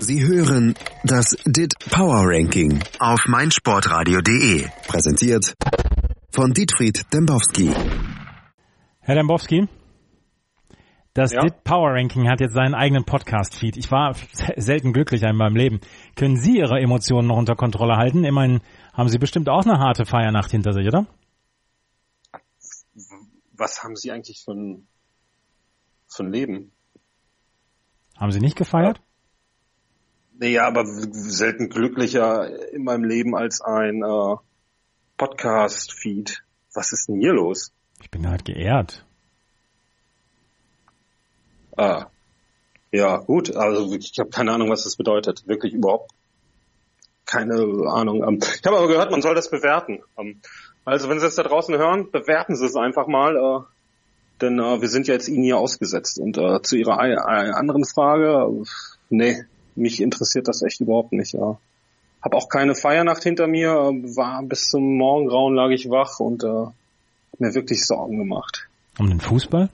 Sie hören das DIT Power Ranking auf meinsportradio.de. Präsentiert von Dietfried Dembowski. Herr Dembowski, das Ja? DIT Power Ranking hat jetzt seinen eigenen Podcast-Feed. Ich war selten glücklicher in meinem Leben. Können Sie Ihre Emotionen noch unter Kontrolle halten? Immerhin haben Sie bestimmt auch eine harte Feiernacht hinter sich, oder? Was haben Sie eigentlich für ein, für ein Leben? Haben Sie nicht gefeiert? Naja, aber selten glücklicher in meinem Leben als ein äh, Podcast-Feed. Was ist denn hier los? Ich bin halt geehrt. Ah, ja, gut. Also ich habe keine Ahnung, was das bedeutet. Wirklich überhaupt keine Ahnung. Ähm, ich habe aber gehört, man soll das bewerten. Ähm, also wenn Sie es da draußen hören, bewerten Sie es einfach mal. Äh, denn äh, wir sind ja jetzt Ihnen hier ausgesetzt. Und äh, zu Ihrer anderen Frage, nee, mich interessiert das echt überhaupt nicht. Ja. Hab auch keine Feiernacht hinter mir, war bis zum Morgengrauen lag ich wach und äh, hab mir wirklich Sorgen gemacht Um den Fußball?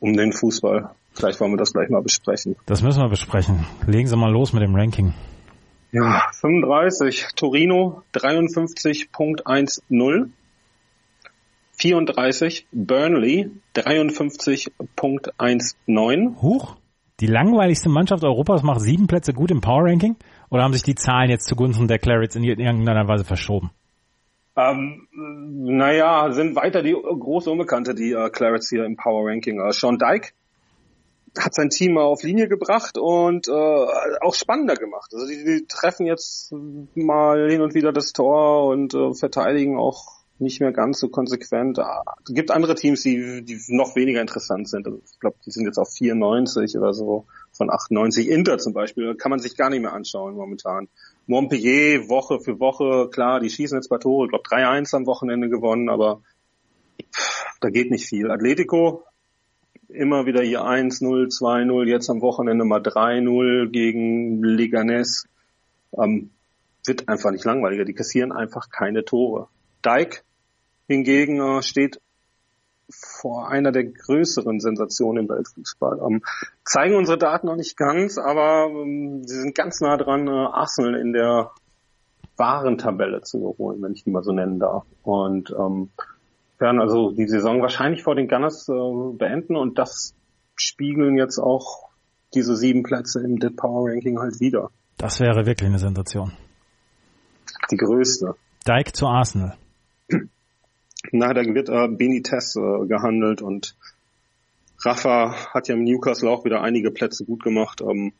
um den Fußball. Vielleicht wollen wir das gleich mal besprechen. Das müssen wir besprechen. Legen Sie mal los mit dem Ranking. Ja, 35, Torino 53.10. 34, Burnley 53.19. Huch? Die langweiligste Mannschaft Europas macht sieben Plätze gut im Power Ranking? Oder haben sich die Zahlen jetzt zugunsten der Clarets in irgendeiner Weise verschoben? Ähm, naja, sind weiter die große Unbekannte, die äh, Clarets hier im Power Ranking. Äh, Sean Dyke hat sein Team mal auf Linie gebracht und äh, auch spannender gemacht. Also die, die treffen jetzt mal hin und wieder das Tor und äh, verteidigen auch nicht mehr ganz so konsequent. Ah, Es gibt andere Teams, die, die noch weniger interessant sind. Also ich glaube, die sind jetzt auf 94 oder so von 98. Inter zum Beispiel kann man sich gar nicht mehr anschauen momentan. Montpellier Woche für Woche, klar, die schießen jetzt bei Tore, ich glaube 3-1 am Wochenende gewonnen, aber pff, da geht nicht viel. Atletico immer wieder hier 1-0, 2-0, jetzt am Wochenende mal 3-0 gegen Leganes. Ähm, wird einfach nicht langweiliger. Die kassieren einfach keine Tore. Dijk hingegen äh, steht vor einer der größeren Sensationen im Weltfußball. Ähm, zeigen unsere Daten noch nicht ganz, aber ähm, sie sind ganz nah dran, äh, Arsenal in der wahren Tabelle zu überholen, wenn ich die mal so nennen darf. Und ähm, werden also die Saison wahrscheinlich vor den Gunners äh, beenden und das spiegeln jetzt auch diese sieben Plätze im Dead Power Ranking halt wieder. Das wäre wirklich eine Sensation. Die größte. Dyke zu Arsenal. Na, da wird äh, Benitez äh, gehandelt und Rafa hat ja im Newcastle auch wieder einige Plätze gut gemacht. Ähm,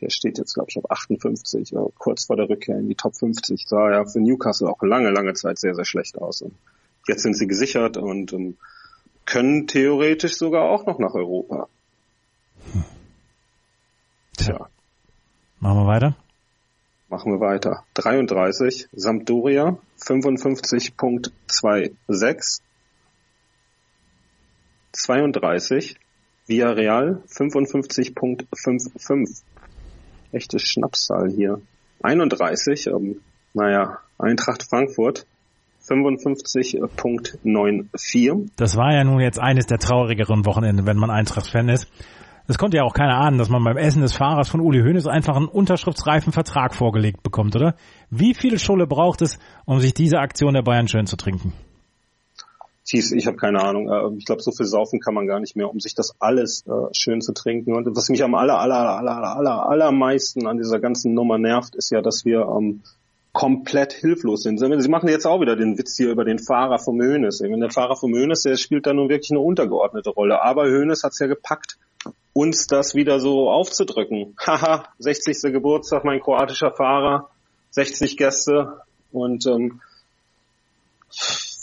der steht jetzt, glaube ich, auf 58, äh, kurz vor der Rückkehr in die Top 50. Sah ja für Newcastle auch lange, lange Zeit sehr, sehr schlecht aus. Und jetzt sind sie gesichert und ähm, können theoretisch sogar auch noch nach Europa. Tja, Machen wir weiter. machen wir weiter. 33, Sampdoria 55.26. 32, Villarreal 55.55. Echte Schnapszahl hier. 31, ähm, naja, Eintracht Frankfurt 55.94. Das war ja nun jetzt eines der traurigeren Wochenende, wenn man Eintracht-Fan ist. Es konnte ja auch keiner ahnen, dass man beim Essen des Fahrers von Uli Hoeneß einfach einen unterschriftsreifen Vertrag vorgelegt bekommt, oder? Wie viel Schulle braucht es, um sich diese Aktion der Bayern schön zu trinken? Thies, ich habe keine Ahnung. Äh, Ich glaube, so viel saufen kann man gar nicht mehr, um sich das alles äh, schön zu trinken. Und was mich am aller, aller, aller, aller, allermeisten an dieser ganzen Nummer nervt, ist ja, dass wir ähm, komplett hilflos sind. Sie machen jetzt auch wieder den Witz hier über den Fahrer vom. Wenn der Fahrer vom Hönes, der spielt da nun wirklich eine untergeordnete Rolle. Aber Hönes hat's ja gepackt, uns das wieder so aufzudrücken. Haha, 60. Geburtstag, mein kroatischer Fahrer, 60 Gäste und ähm,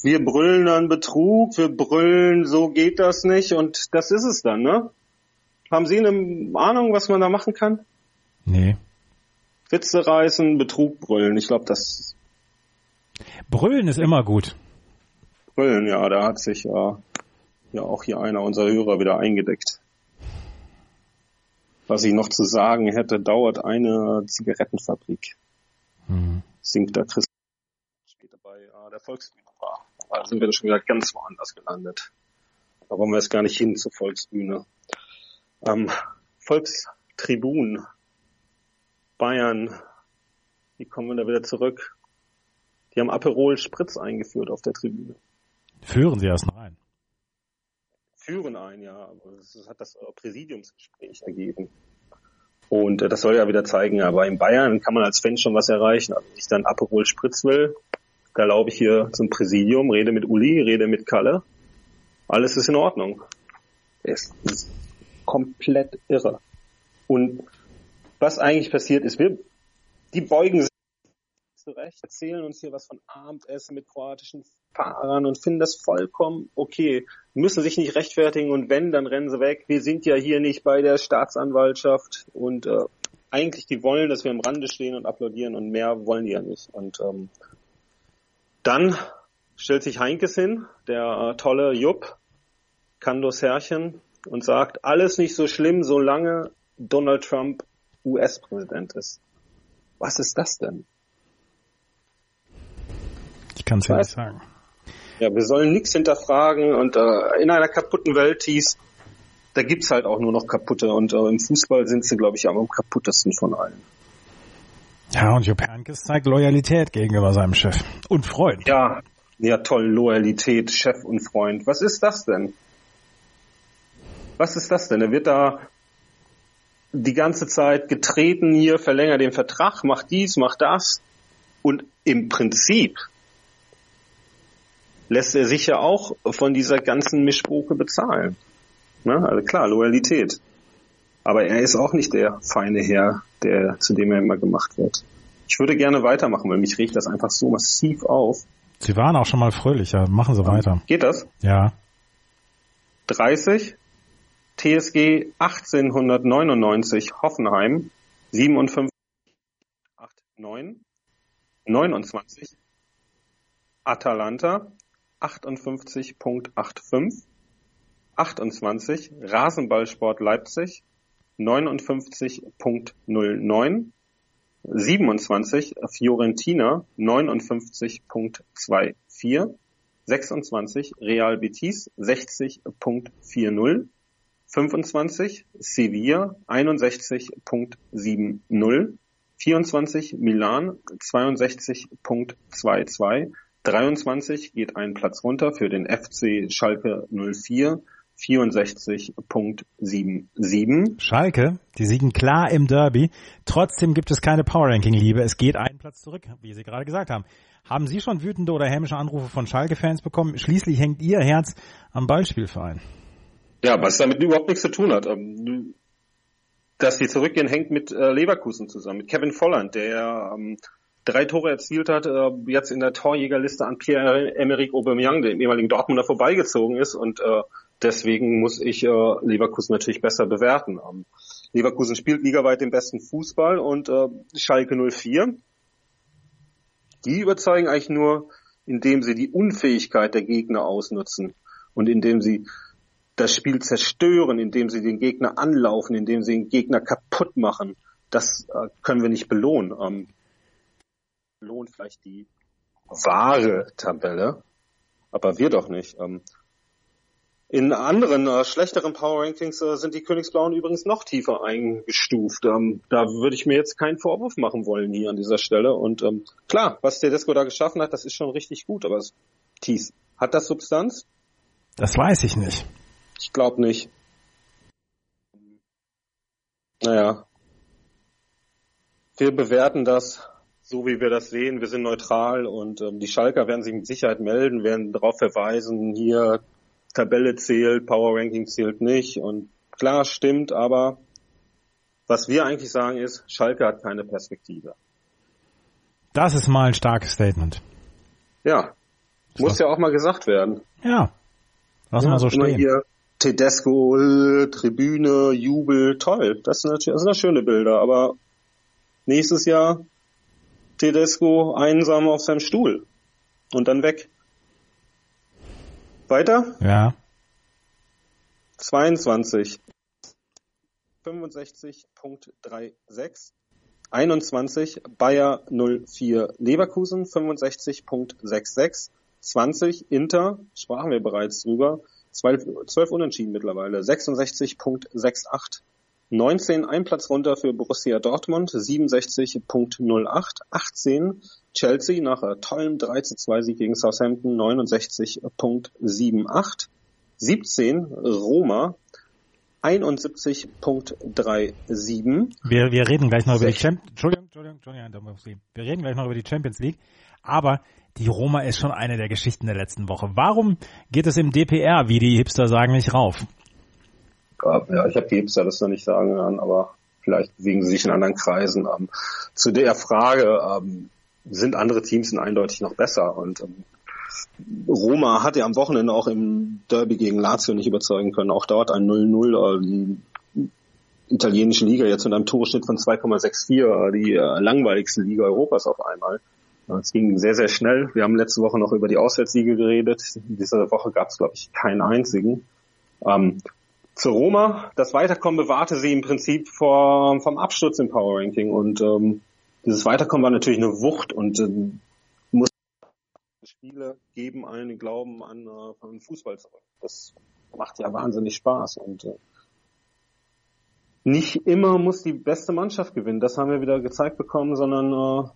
wir brüllen dann Betrug, wir brüllen, so geht das nicht und das ist es dann, ne? Haben Sie eine Ahnung, was man da machen kann? Nee. Witze reißen, Betrug brüllen. Ich glaube, das Brüllen ist immer gut. Brüllen, ja, da hat sich äh, ja auch hier einer unserer Hörer wieder eingedeckt. Was ich noch zu sagen hätte, dauert eine Zigarettenfabrik. Mhm. Singt da Chris später bei äh, der Volksbühne war. Da sind wir schon wieder ganz woanders gelandet. Da wollen wir jetzt gar nicht hin zur Volksbühne. Ähm, Volkstribun Bayern, wie kommen wir da wieder zurück? Die haben Aperol Spritz eingeführt auf der Tribüne. Führen sie erst noch Führen ein, ja, aber das hat das Präsidiumsgespräch ergeben. Und äh, das soll ja wieder zeigen, aber in Bayern kann man als Fan schon was erreichen. Also wenn ich dann Aperol Spritz will, da laufe ich hier zum Präsidium, rede mit Uli, rede mit Kalle. Alles ist in Ordnung. Es ist komplett irre. Und was eigentlich passiert ist, wir, die beugen sich zurecht, erzählen uns hier was von Abendessen mit kroatischen Fahrern und finden das vollkommen okay, müssen sich nicht rechtfertigen und wenn, dann rennen sie weg. Wir sind ja hier nicht bei der Staatsanwaltschaft und äh, eigentlich die wollen, dass wir am Rande stehen und applaudieren und mehr wollen die ja nicht. Und ähm, dann stellt sich Heinkes hin, der äh, tolle Jupp, Kandos Herrchen, und sagt, alles nicht so schlimm, solange Donald Trump US-Präsident ist. Was ist das denn? Ich kann es ja nicht sagen. Ja, wir sollen nichts hinterfragen und äh, in einer kaputten Welt hieß, da gibt's halt auch nur noch kaputte und äh, im Fußball sind sie, glaube ich, am kaputtesten von allen. Ja, und Jupp Heynckes zeigt Loyalität gegenüber seinem Chef und Freund. Ja, ja toll, Loyalität, Chef und Freund. Was ist das denn? Was ist das denn? Er wird da die ganze Zeit getreten hier, verlängert den Vertrag, macht dies, macht das. Und im Prinzip lässt er sich ja auch von dieser ganzen Mischbuche bezahlen. Ne? Also klar, Loyalität. Aber er ist auch nicht der feine Herr, der, zu dem er immer gemacht wird. Ich würde gerne weitermachen, weil mich regt das einfach so massiv auf. Sie waren auch schon mal fröhlicher. Machen Sie weiter. Geht das? Ja. 30, TSG 1899 Hoffenheim 57 89 29 Atalanta 58.85 28 Rasenballsport Leipzig 59.09 27 Fiorentina 59.24 26 Real Betis 60.40 25 Sevilla 61.70 24 Milan 62.22 23 geht ein Platz runter für den FC Schalke 04 64.77. Schalke, die siegen klar im Derby. Trotzdem gibt es keine Power Ranking Liebe. Es geht einen Platz zurück, wie Sie gerade gesagt haben. Haben Sie schon wütende oder hämische Anrufe von Schalke-Fans bekommen? Schließlich hängt Ihr Herz am Ballspielverein. Ja, was damit überhaupt nichts zu tun hat. Ähm, dass sie zurückgehen, hängt mit äh, Leverkusen zusammen, mit Kevin Volland, der ähm, drei Tore erzielt hat, äh, jetzt in der Torjägerliste an Pierre-Emerick Aubameyang, dem ehemaligen Dortmunder, vorbeigezogen ist und äh, deswegen muss ich äh, Leverkusen natürlich besser bewerten. Ähm, Leverkusen spielt ligaweit den besten Fußball und äh, Schalke 04, die überzeugen eigentlich nur, indem sie die Unfähigkeit der Gegner ausnutzen und indem sie das Spiel zerstören, indem sie den Gegner anlaufen, indem sie den Gegner kaputt machen. Das äh, können wir nicht belohnen. Ähm, belohnt vielleicht die wahre Tabelle, aber wir doch nicht. Ähm, in anderen äh, schlechteren Power Rankings äh, sind die Königsblauen übrigens noch tiefer eingestuft. Ähm, da würde ich mir jetzt keinen Vorwurf machen wollen hier an dieser Stelle. Und ähm, klar, was Tedesco da geschaffen hat, das ist schon richtig gut. Aber Thies, hat das Substanz? Das weiß ich nicht. Ich glaube nicht. Naja. Wir bewerten das so, wie wir das sehen. Wir sind neutral und ähm, die Schalker werden sich mit Sicherheit melden, werden darauf verweisen, hier Tabelle zählt, Power Ranking zählt nicht. Und klar, stimmt, aber was wir eigentlich sagen ist, Schalke hat keine Perspektive. Das ist mal ein starkes Statement. Ja. Muss ja auch mal gesagt werden. Ja. Lass ja, mal so stehen. Hier Tedesco, Tribüne, Jubel, toll. Das sind natürlich das sind schöne Bilder, aber nächstes Jahr Tedesco einsam auf seinem Stuhl und dann weg. Weiter? Ja. 22. 65.36. 21 Bayer 04 Leverkusen 65.66. 20 Inter, sprachen wir bereits drüber, 12, 12 Unentschieden mittlerweile, 66.68. 19 ein Platz runter für Borussia Dortmund, 67.08. 18 Chelsea nach einem tollen 3 zu 2 Sieg gegen Southampton, 69.78. 17 Roma, 71.37. Wir, wir reden gleich noch über die Champions Entschuldigung, Entschuldigung, Entschuldigung, wir reden gleich noch über die Champions League, aber die Roma ist schon eine der Geschichten der letzten Woche. Warum geht es im DPR, wie die Hipster sagen, nicht rauf? Ja, ich habe die Hipster das noch nicht sagen hören, aber vielleicht bewegen sie sich in anderen Kreisen. Ähm, zu der Frage, ähm, sind andere Teams eindeutig noch besser und ähm, Roma hat ja am Wochenende auch im Derby gegen Lazio nicht überzeugen können. Auch dort ein 0-0. Die italienische Liga jetzt mit einem Torschnitt von 2,64, die äh, langweiligste Liga Europas auf einmal. Es ging sehr, sehr schnell. Wir haben letzte Woche noch über die Auswärtssiege geredet. Diese Woche gab es, glaube ich, keinen einzigen. Ähm, zu Roma, das Weiterkommen bewahrte sie im Prinzip vor, vom Absturz im Power Ranking und ähm, dieses Weiterkommen war natürlich eine Wucht und ähm, muss Spiele geben einen Glauben an, äh, an Fußball zurück. Das macht ja wahnsinnig Spaß und äh, nicht immer muss die beste Mannschaft gewinnen. Das haben wir wieder gezeigt bekommen, sondern äh,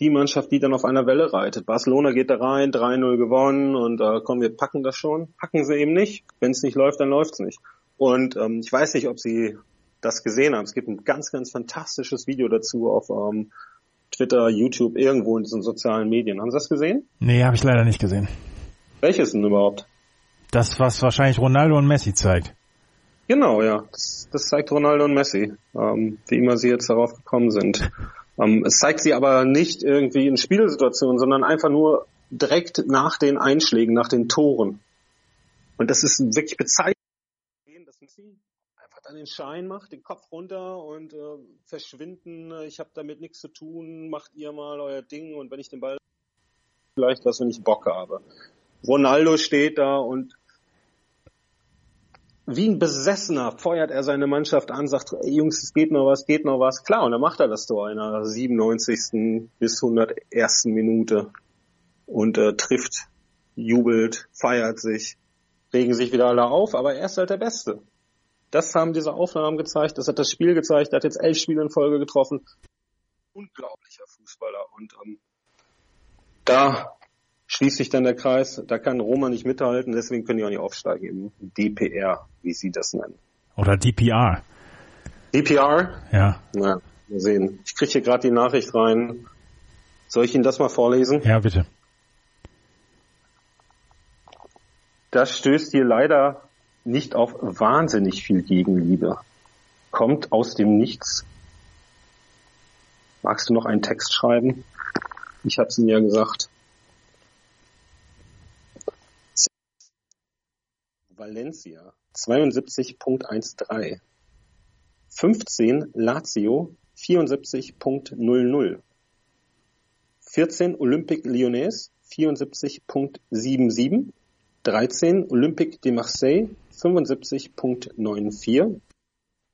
die Mannschaft, die dann auf einer Welle reitet. Barcelona geht da rein, 3-0 gewonnen und äh, komm, wir packen das schon. Packen sie eben nicht. Wenn es nicht läuft, dann läuft's nicht. Und ähm, ich weiß nicht, ob Sie das gesehen haben. Es gibt ein ganz, ganz fantastisches Video dazu auf ähm, Twitter, YouTube, irgendwo in diesen sozialen Medien. Haben Sie das gesehen? Nee, habe ich leider nicht gesehen. Welches denn überhaupt? Das, was wahrscheinlich Ronaldo und Messi zeigt. Genau, ja. Das, das zeigt Ronaldo und Messi, ähm, wie immer sie jetzt darauf gekommen sind. Ähm, es zeigt sie aber nicht irgendwie in Spielsituationen, sondern einfach nur direkt nach den Einschlägen, nach den Toren. Und das ist wirklich bezeichnend sie einfach dann den Schein macht, den Kopf runter und äh, verschwinden. Ich habe damit nichts zu tun. Macht ihr mal euer Ding und wenn ich den Ball vielleicht was, wenn ich Bock habe. Ronaldo steht da und wie ein Besessener feuert er seine Mannschaft an, sagt, ey Jungs, es geht noch was, geht noch was. Klar, und dann macht er das Tor in der 97. bis 101. Minute und äh, trifft, jubelt, feiert sich, regen sich wieder alle auf, aber er ist halt der Beste. Das haben diese Aufnahmen gezeigt, das hat das Spiel gezeigt, er hat jetzt elf Spiele in Folge getroffen. Unglaublicher Fußballer. Und ähm, da schließt sich dann der Kreis, da kann Roma nicht mithalten, deswegen können die auch nicht aufsteigen im DPR, wie sie das nennen. Oder DPR. DPR? Ja. Na, mal sehen. Ich kriege hier gerade die Nachricht rein. Soll ich Ihnen das mal vorlesen? Ja, bitte. Das stößt hier leider nicht auf wahnsinnig viel Gegenliebe. Kommt aus dem Nichts. Magst du noch einen Text schreiben? Ich hab's ihm ja gesagt. Valencia 72.13 15 Lazio 74.00 14 Olympique Lyonnais 74.77 13 Olympique de Marseille 75.94,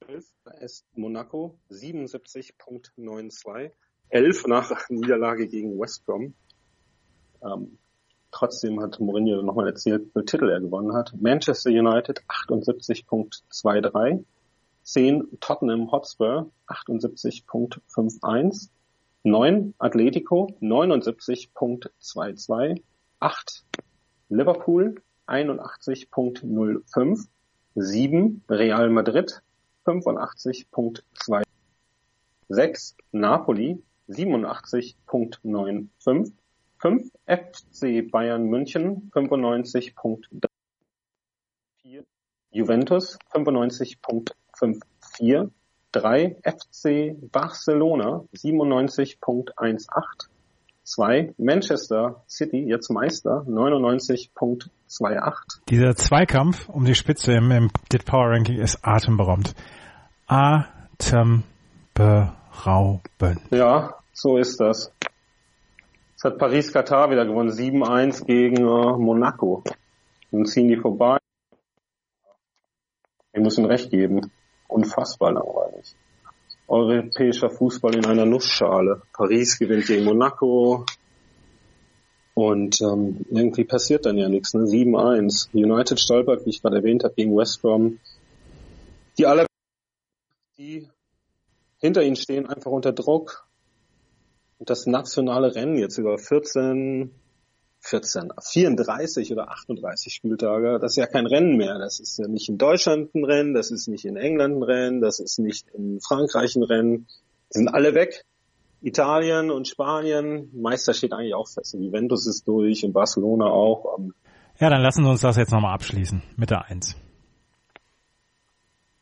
12 AS Monaco 77.92, 11 nach Niederlage gegen West Brom. Ähm, trotzdem hat Mourinho nochmal erzählt, wie Titel er gewonnen hat. Manchester United 78.23, 10 Tottenham Hotspur 78.51, 9 Atletico 79.22, 8 Liverpool 81.05, 7 Real Madrid 85.2, 6 Napoli 87.95, 5 FC Bayern München 95.4, Juventus 95.54, 3 FC Barcelona 97.18, 2 Manchester City, jetzt Meister, 99.28. Dieser Zweikampf um die Spitze im, im Dit Power Ranking ist atemberaubend. Atemberaubend. Ja, so ist das. Jetzt hat Paris-Katar wieder gewonnen, 7-1 gegen äh, Monaco. Nun ziehen die vorbei. Wir müssen recht geben. Unfassbar langweilig europäischer Fußball in einer Nussschale. Paris gewinnt gegen Monaco und ähm, irgendwie passiert dann ja nichts. Ne? 7-1. United stolpert, wie ich gerade erwähnt habe, gegen West Brom. Die aller die hinter ihnen stehen einfach unter Druck. Und das nationale Rennen jetzt über 14, 14, 34 oder 38 Spieltage, das ist ja kein Rennen mehr. Das ist ja nicht in Deutschland ein Rennen, das ist nicht in England ein Rennen, das ist nicht in Frankreich ein Rennen. Die sind alle weg. Italien und Spanien, Meister steht eigentlich auch fest. Juventus ist durch und Barcelona auch. Ja, dann lassen Sie uns das jetzt nochmal abschließen mit der Eins.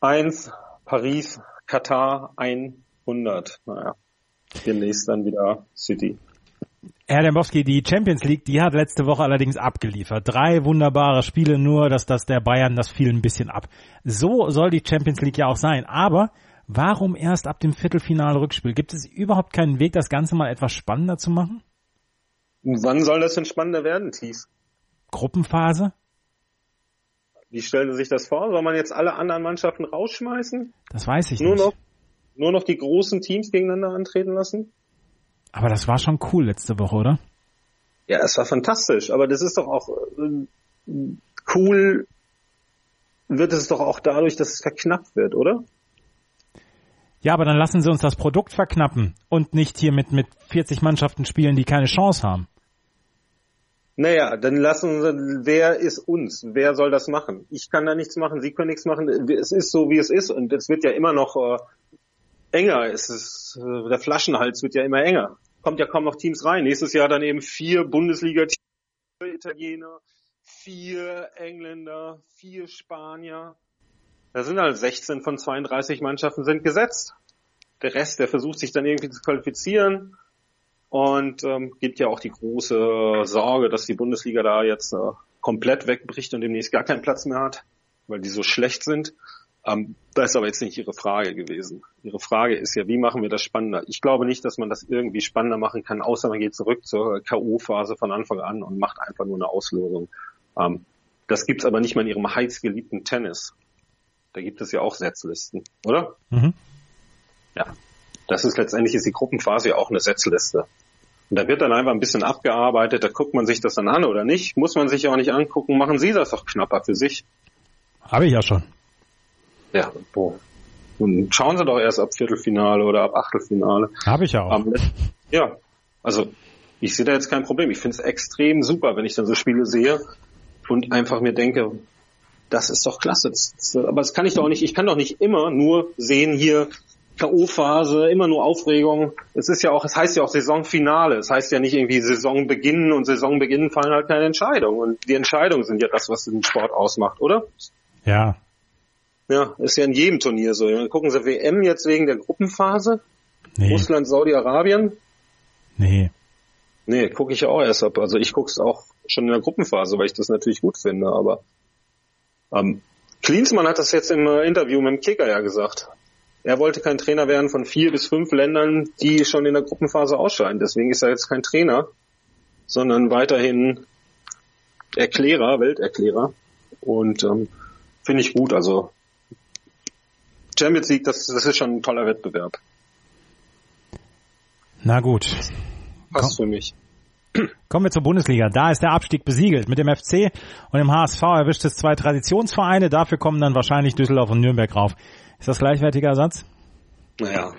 Eins, Paris, Katar 100. Naja, demnächst dann wieder City. Herr Dembowski, die Champions League, die hat letzte Woche allerdings abgeliefert. Drei wunderbare Spiele, nur dass das der Bayern, das fiel ein bisschen ab. So soll die Champions League ja auch sein. Aber warum erst ab dem Viertelfinale-Rückspiel? Gibt es überhaupt keinen Weg, das Ganze mal etwas spannender zu machen? Wann soll das denn spannender werden, Thies? Gruppenphase? Wie stellen Sie sich das vor? Soll man jetzt alle anderen Mannschaften rausschmeißen? Das weiß ich nur nicht. Noch, nur noch die großen Teams gegeneinander antreten lassen? Aber das war schon cool letzte Woche, oder? Ja, es war fantastisch. Aber das ist doch auch äh, cool. Wird es doch auch dadurch, dass es verknappt wird, oder? Ja, aber dann lassen Sie uns das Produkt verknappen und nicht hier mit, mit 40 Mannschaften spielen, die keine Chance haben. Naja, dann lassen Sie, wer ist uns? Wer soll das machen? Ich kann da nichts machen, Sie können nichts machen. Es ist so, wie es ist und es wird ja immer noch äh, enger. Es ist, äh, der Flaschenhals wird ja immer enger. Kommt ja kaum noch Teams rein. Nächstes Jahr dann eben vier Bundesliga-Teams, vier Italiener, vier Engländer, vier Spanier. Da sind halt 16 von 32 Mannschaften sind gesetzt. Der Rest, der versucht sich dann irgendwie zu qualifizieren. Und ähm, gibt ja auch die große Sorge, dass die Bundesliga da jetzt äh, komplett wegbricht und demnächst gar keinen Platz mehr hat, weil die so schlecht sind. Ähm, das ist aber jetzt nicht Ihre Frage gewesen. Ihre Frage ist ja, wie machen wir das spannender? Ich glaube nicht, dass man das irgendwie spannender machen kann, außer man geht zurück zur K.O.-Phase von Anfang an und macht einfach nur eine Auslosung. Ähm, das gibt's aber nicht mal in Ihrem heißgeliebten Tennis. Da gibt es ja auch Setzlisten, oder? Mhm. Ja. Das ist letztendlich ist die Gruppenphase ja auch eine Setzliste. Und da wird dann einfach ein bisschen abgearbeitet, da guckt man sich das dann an oder nicht. Muss man sich auch nicht angucken, machen Sie das doch knapper für sich. Habe ich ja schon. Ja, boah. Und schauen Sie doch erst ab Viertelfinale oder ab Achtelfinale. Habe ich ja auch. Am- ja, also ich sehe da jetzt kein Problem. Ich finde es extrem super, wenn ich dann so Spiele sehe und einfach mir denke, das ist doch klasse. Das, das, aber das kann ich doch nicht, ich kann doch nicht immer nur sehen hier K.O.-Phase, immer nur Aufregung. Es ist ja auch, es heißt ja auch Saisonfinale. Es heißt ja nicht irgendwie Saisonbeginn und Saisonbeginn fallen halt keine Entscheidungen. Und die Entscheidungen sind ja das, was den Sport ausmacht, oder? Ja. Ja, ist ja in jedem Turnier so. Dann gucken Sie WM jetzt wegen der Gruppenphase. Nee. Russland, Saudi-Arabien. Nee. Nee, gucke ich auch erst ab. Also ich gucke es auch schon in der Gruppenphase, weil ich das natürlich gut finde. Aber ähm, Klinsmann hat das jetzt im äh, Interview mit dem Kicker ja gesagt. Er wollte kein Trainer werden von vier bis fünf Ländern, die schon in der Gruppenphase ausscheiden. Deswegen ist er jetzt kein Trainer, sondern weiterhin Erklärer, Welterklärer. Und ähm, finde ich gut. Also Champions League, das, das ist schon ein toller Wettbewerb. Na gut. Passt für mich. Kommen wir zur Bundesliga. Da ist der Abstieg besiegelt. Mit dem FC und dem HSV erwischt es zwei Traditionsvereine. Dafür kommen dann wahrscheinlich Düsseldorf und Nürnberg rauf. Ist das gleichwertiger Ersatz? Naja,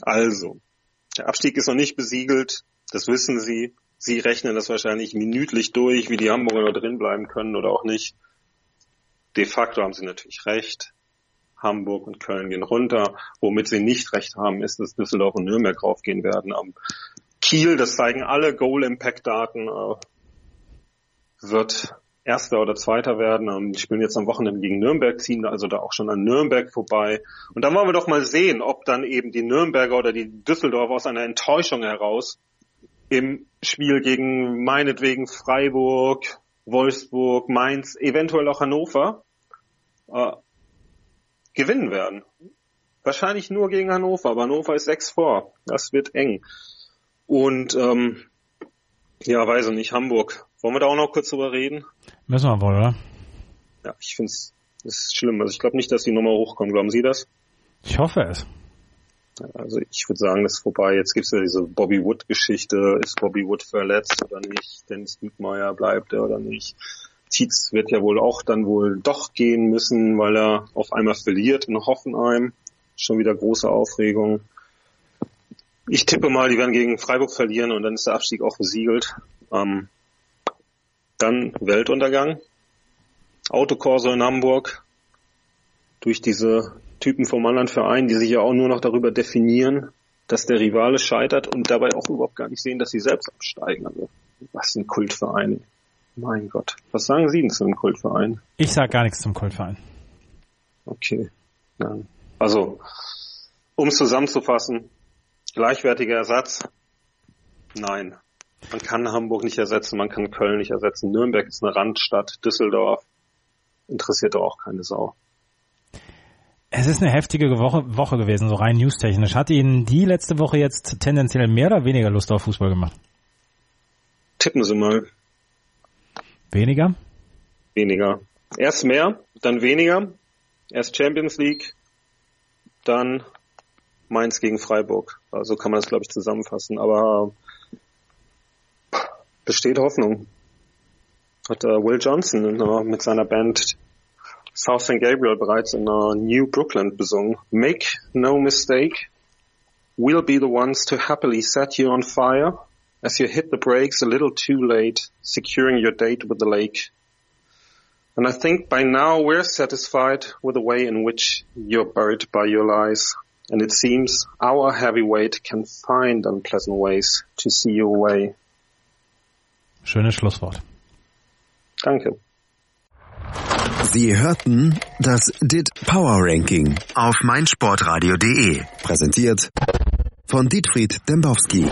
also, der Abstieg ist noch nicht besiegelt, das wissen Sie. Sie rechnen das wahrscheinlich minütlich durch, wie die Hamburger noch drin bleiben können oder auch nicht. De facto haben Sie natürlich recht. Hamburg und Köln gehen runter. Womit Sie nicht recht haben, ist, dass Düsseldorf und Nürnberg raufgehen werden. Am Kiel, das zeigen alle Goal-Impact-Daten, äh, wird Erster oder Zweiter werden. Und die spielen jetzt am Wochenende gegen Nürnberg, ziehen also da auch schon an Nürnberg vorbei. Und dann wollen wir doch mal sehen, ob dann eben die Nürnberger oder die Düsseldorfer aus einer Enttäuschung heraus im Spiel gegen meinetwegen Freiburg, Wolfsburg, Mainz, eventuell auch Hannover äh, gewinnen werden. Wahrscheinlich nur gegen Hannover, aber Hannover ist sechs vor. Das wird eng. Und ähm, ja, weiß ich nicht, Hamburg. Wollen wir da auch noch kurz drüber reden? Müssen wir wohl, oder? Ja, ich finde es ist schlimm. Also ich glaube nicht, dass die Nummer hochkommen. Glauben Sie das? Ich hoffe es. Also ich würde sagen, das ist vorbei. Jetzt gibt's ja diese Bobby Wood-Geschichte. Ist Bobby Wood verletzt oder nicht? Dennis Diekmeyer bleibt er oder nicht? Tietz wird ja wohl auch dann wohl doch gehen müssen, weil er auf einmal verliert in Hoffenheim. Schon wieder große Aufregung. Ich tippe mal, die werden gegen Freiburg verlieren und dann ist der Abstieg auch besiegelt. Ähm, dann Weltuntergang. Autokorso in Hamburg. Durch diese Typen vom anderen Verein, die sich ja auch nur noch darüber definieren, dass der Rivale scheitert und dabei auch überhaupt gar nicht sehen, dass sie selbst absteigen. Also, was ein Kultverein. Mein Gott. Was sagen Sie denn zu einem Kultverein? Ich sage gar nichts zum Kultverein. Okay. Ja. Also, um es zusammenzufassen, gleichwertiger Ersatz? Nein. Man kann Hamburg nicht ersetzen, man kann Köln nicht ersetzen. Nürnberg ist eine Randstadt, Düsseldorf interessiert doch auch keine Sau. Es ist eine heftige Woche, Woche gewesen, so rein newstechnisch. Hat Ihnen die letzte Woche jetzt tendenziell mehr oder weniger Lust auf Fußball gemacht? Tippen Sie mal. Weniger? Weniger. Erst mehr, dann weniger. Erst Champions League, dann Mainz gegen Freiburg. Also kann man das, glaube ich, zusammenfassen. Aber besteht Hoffnung. Hat uh, Will Johnson mit seiner Band South St. Gabriel bereits in uh, New Brooklyn besungen. Make no mistake, we'll be the ones to happily set you on fire as you hit the brakes a little too late, securing your date with the lake. And I think by now we're satisfied with the way in which you're buried by your lies. And it seems our heavyweight can find unpleasant ways to see you away. Schönes Schlusswort. Danke. Sie hörten das DIT Power Ranking auf meinsportradio.de. Präsentiert von Dietfried Dembowski.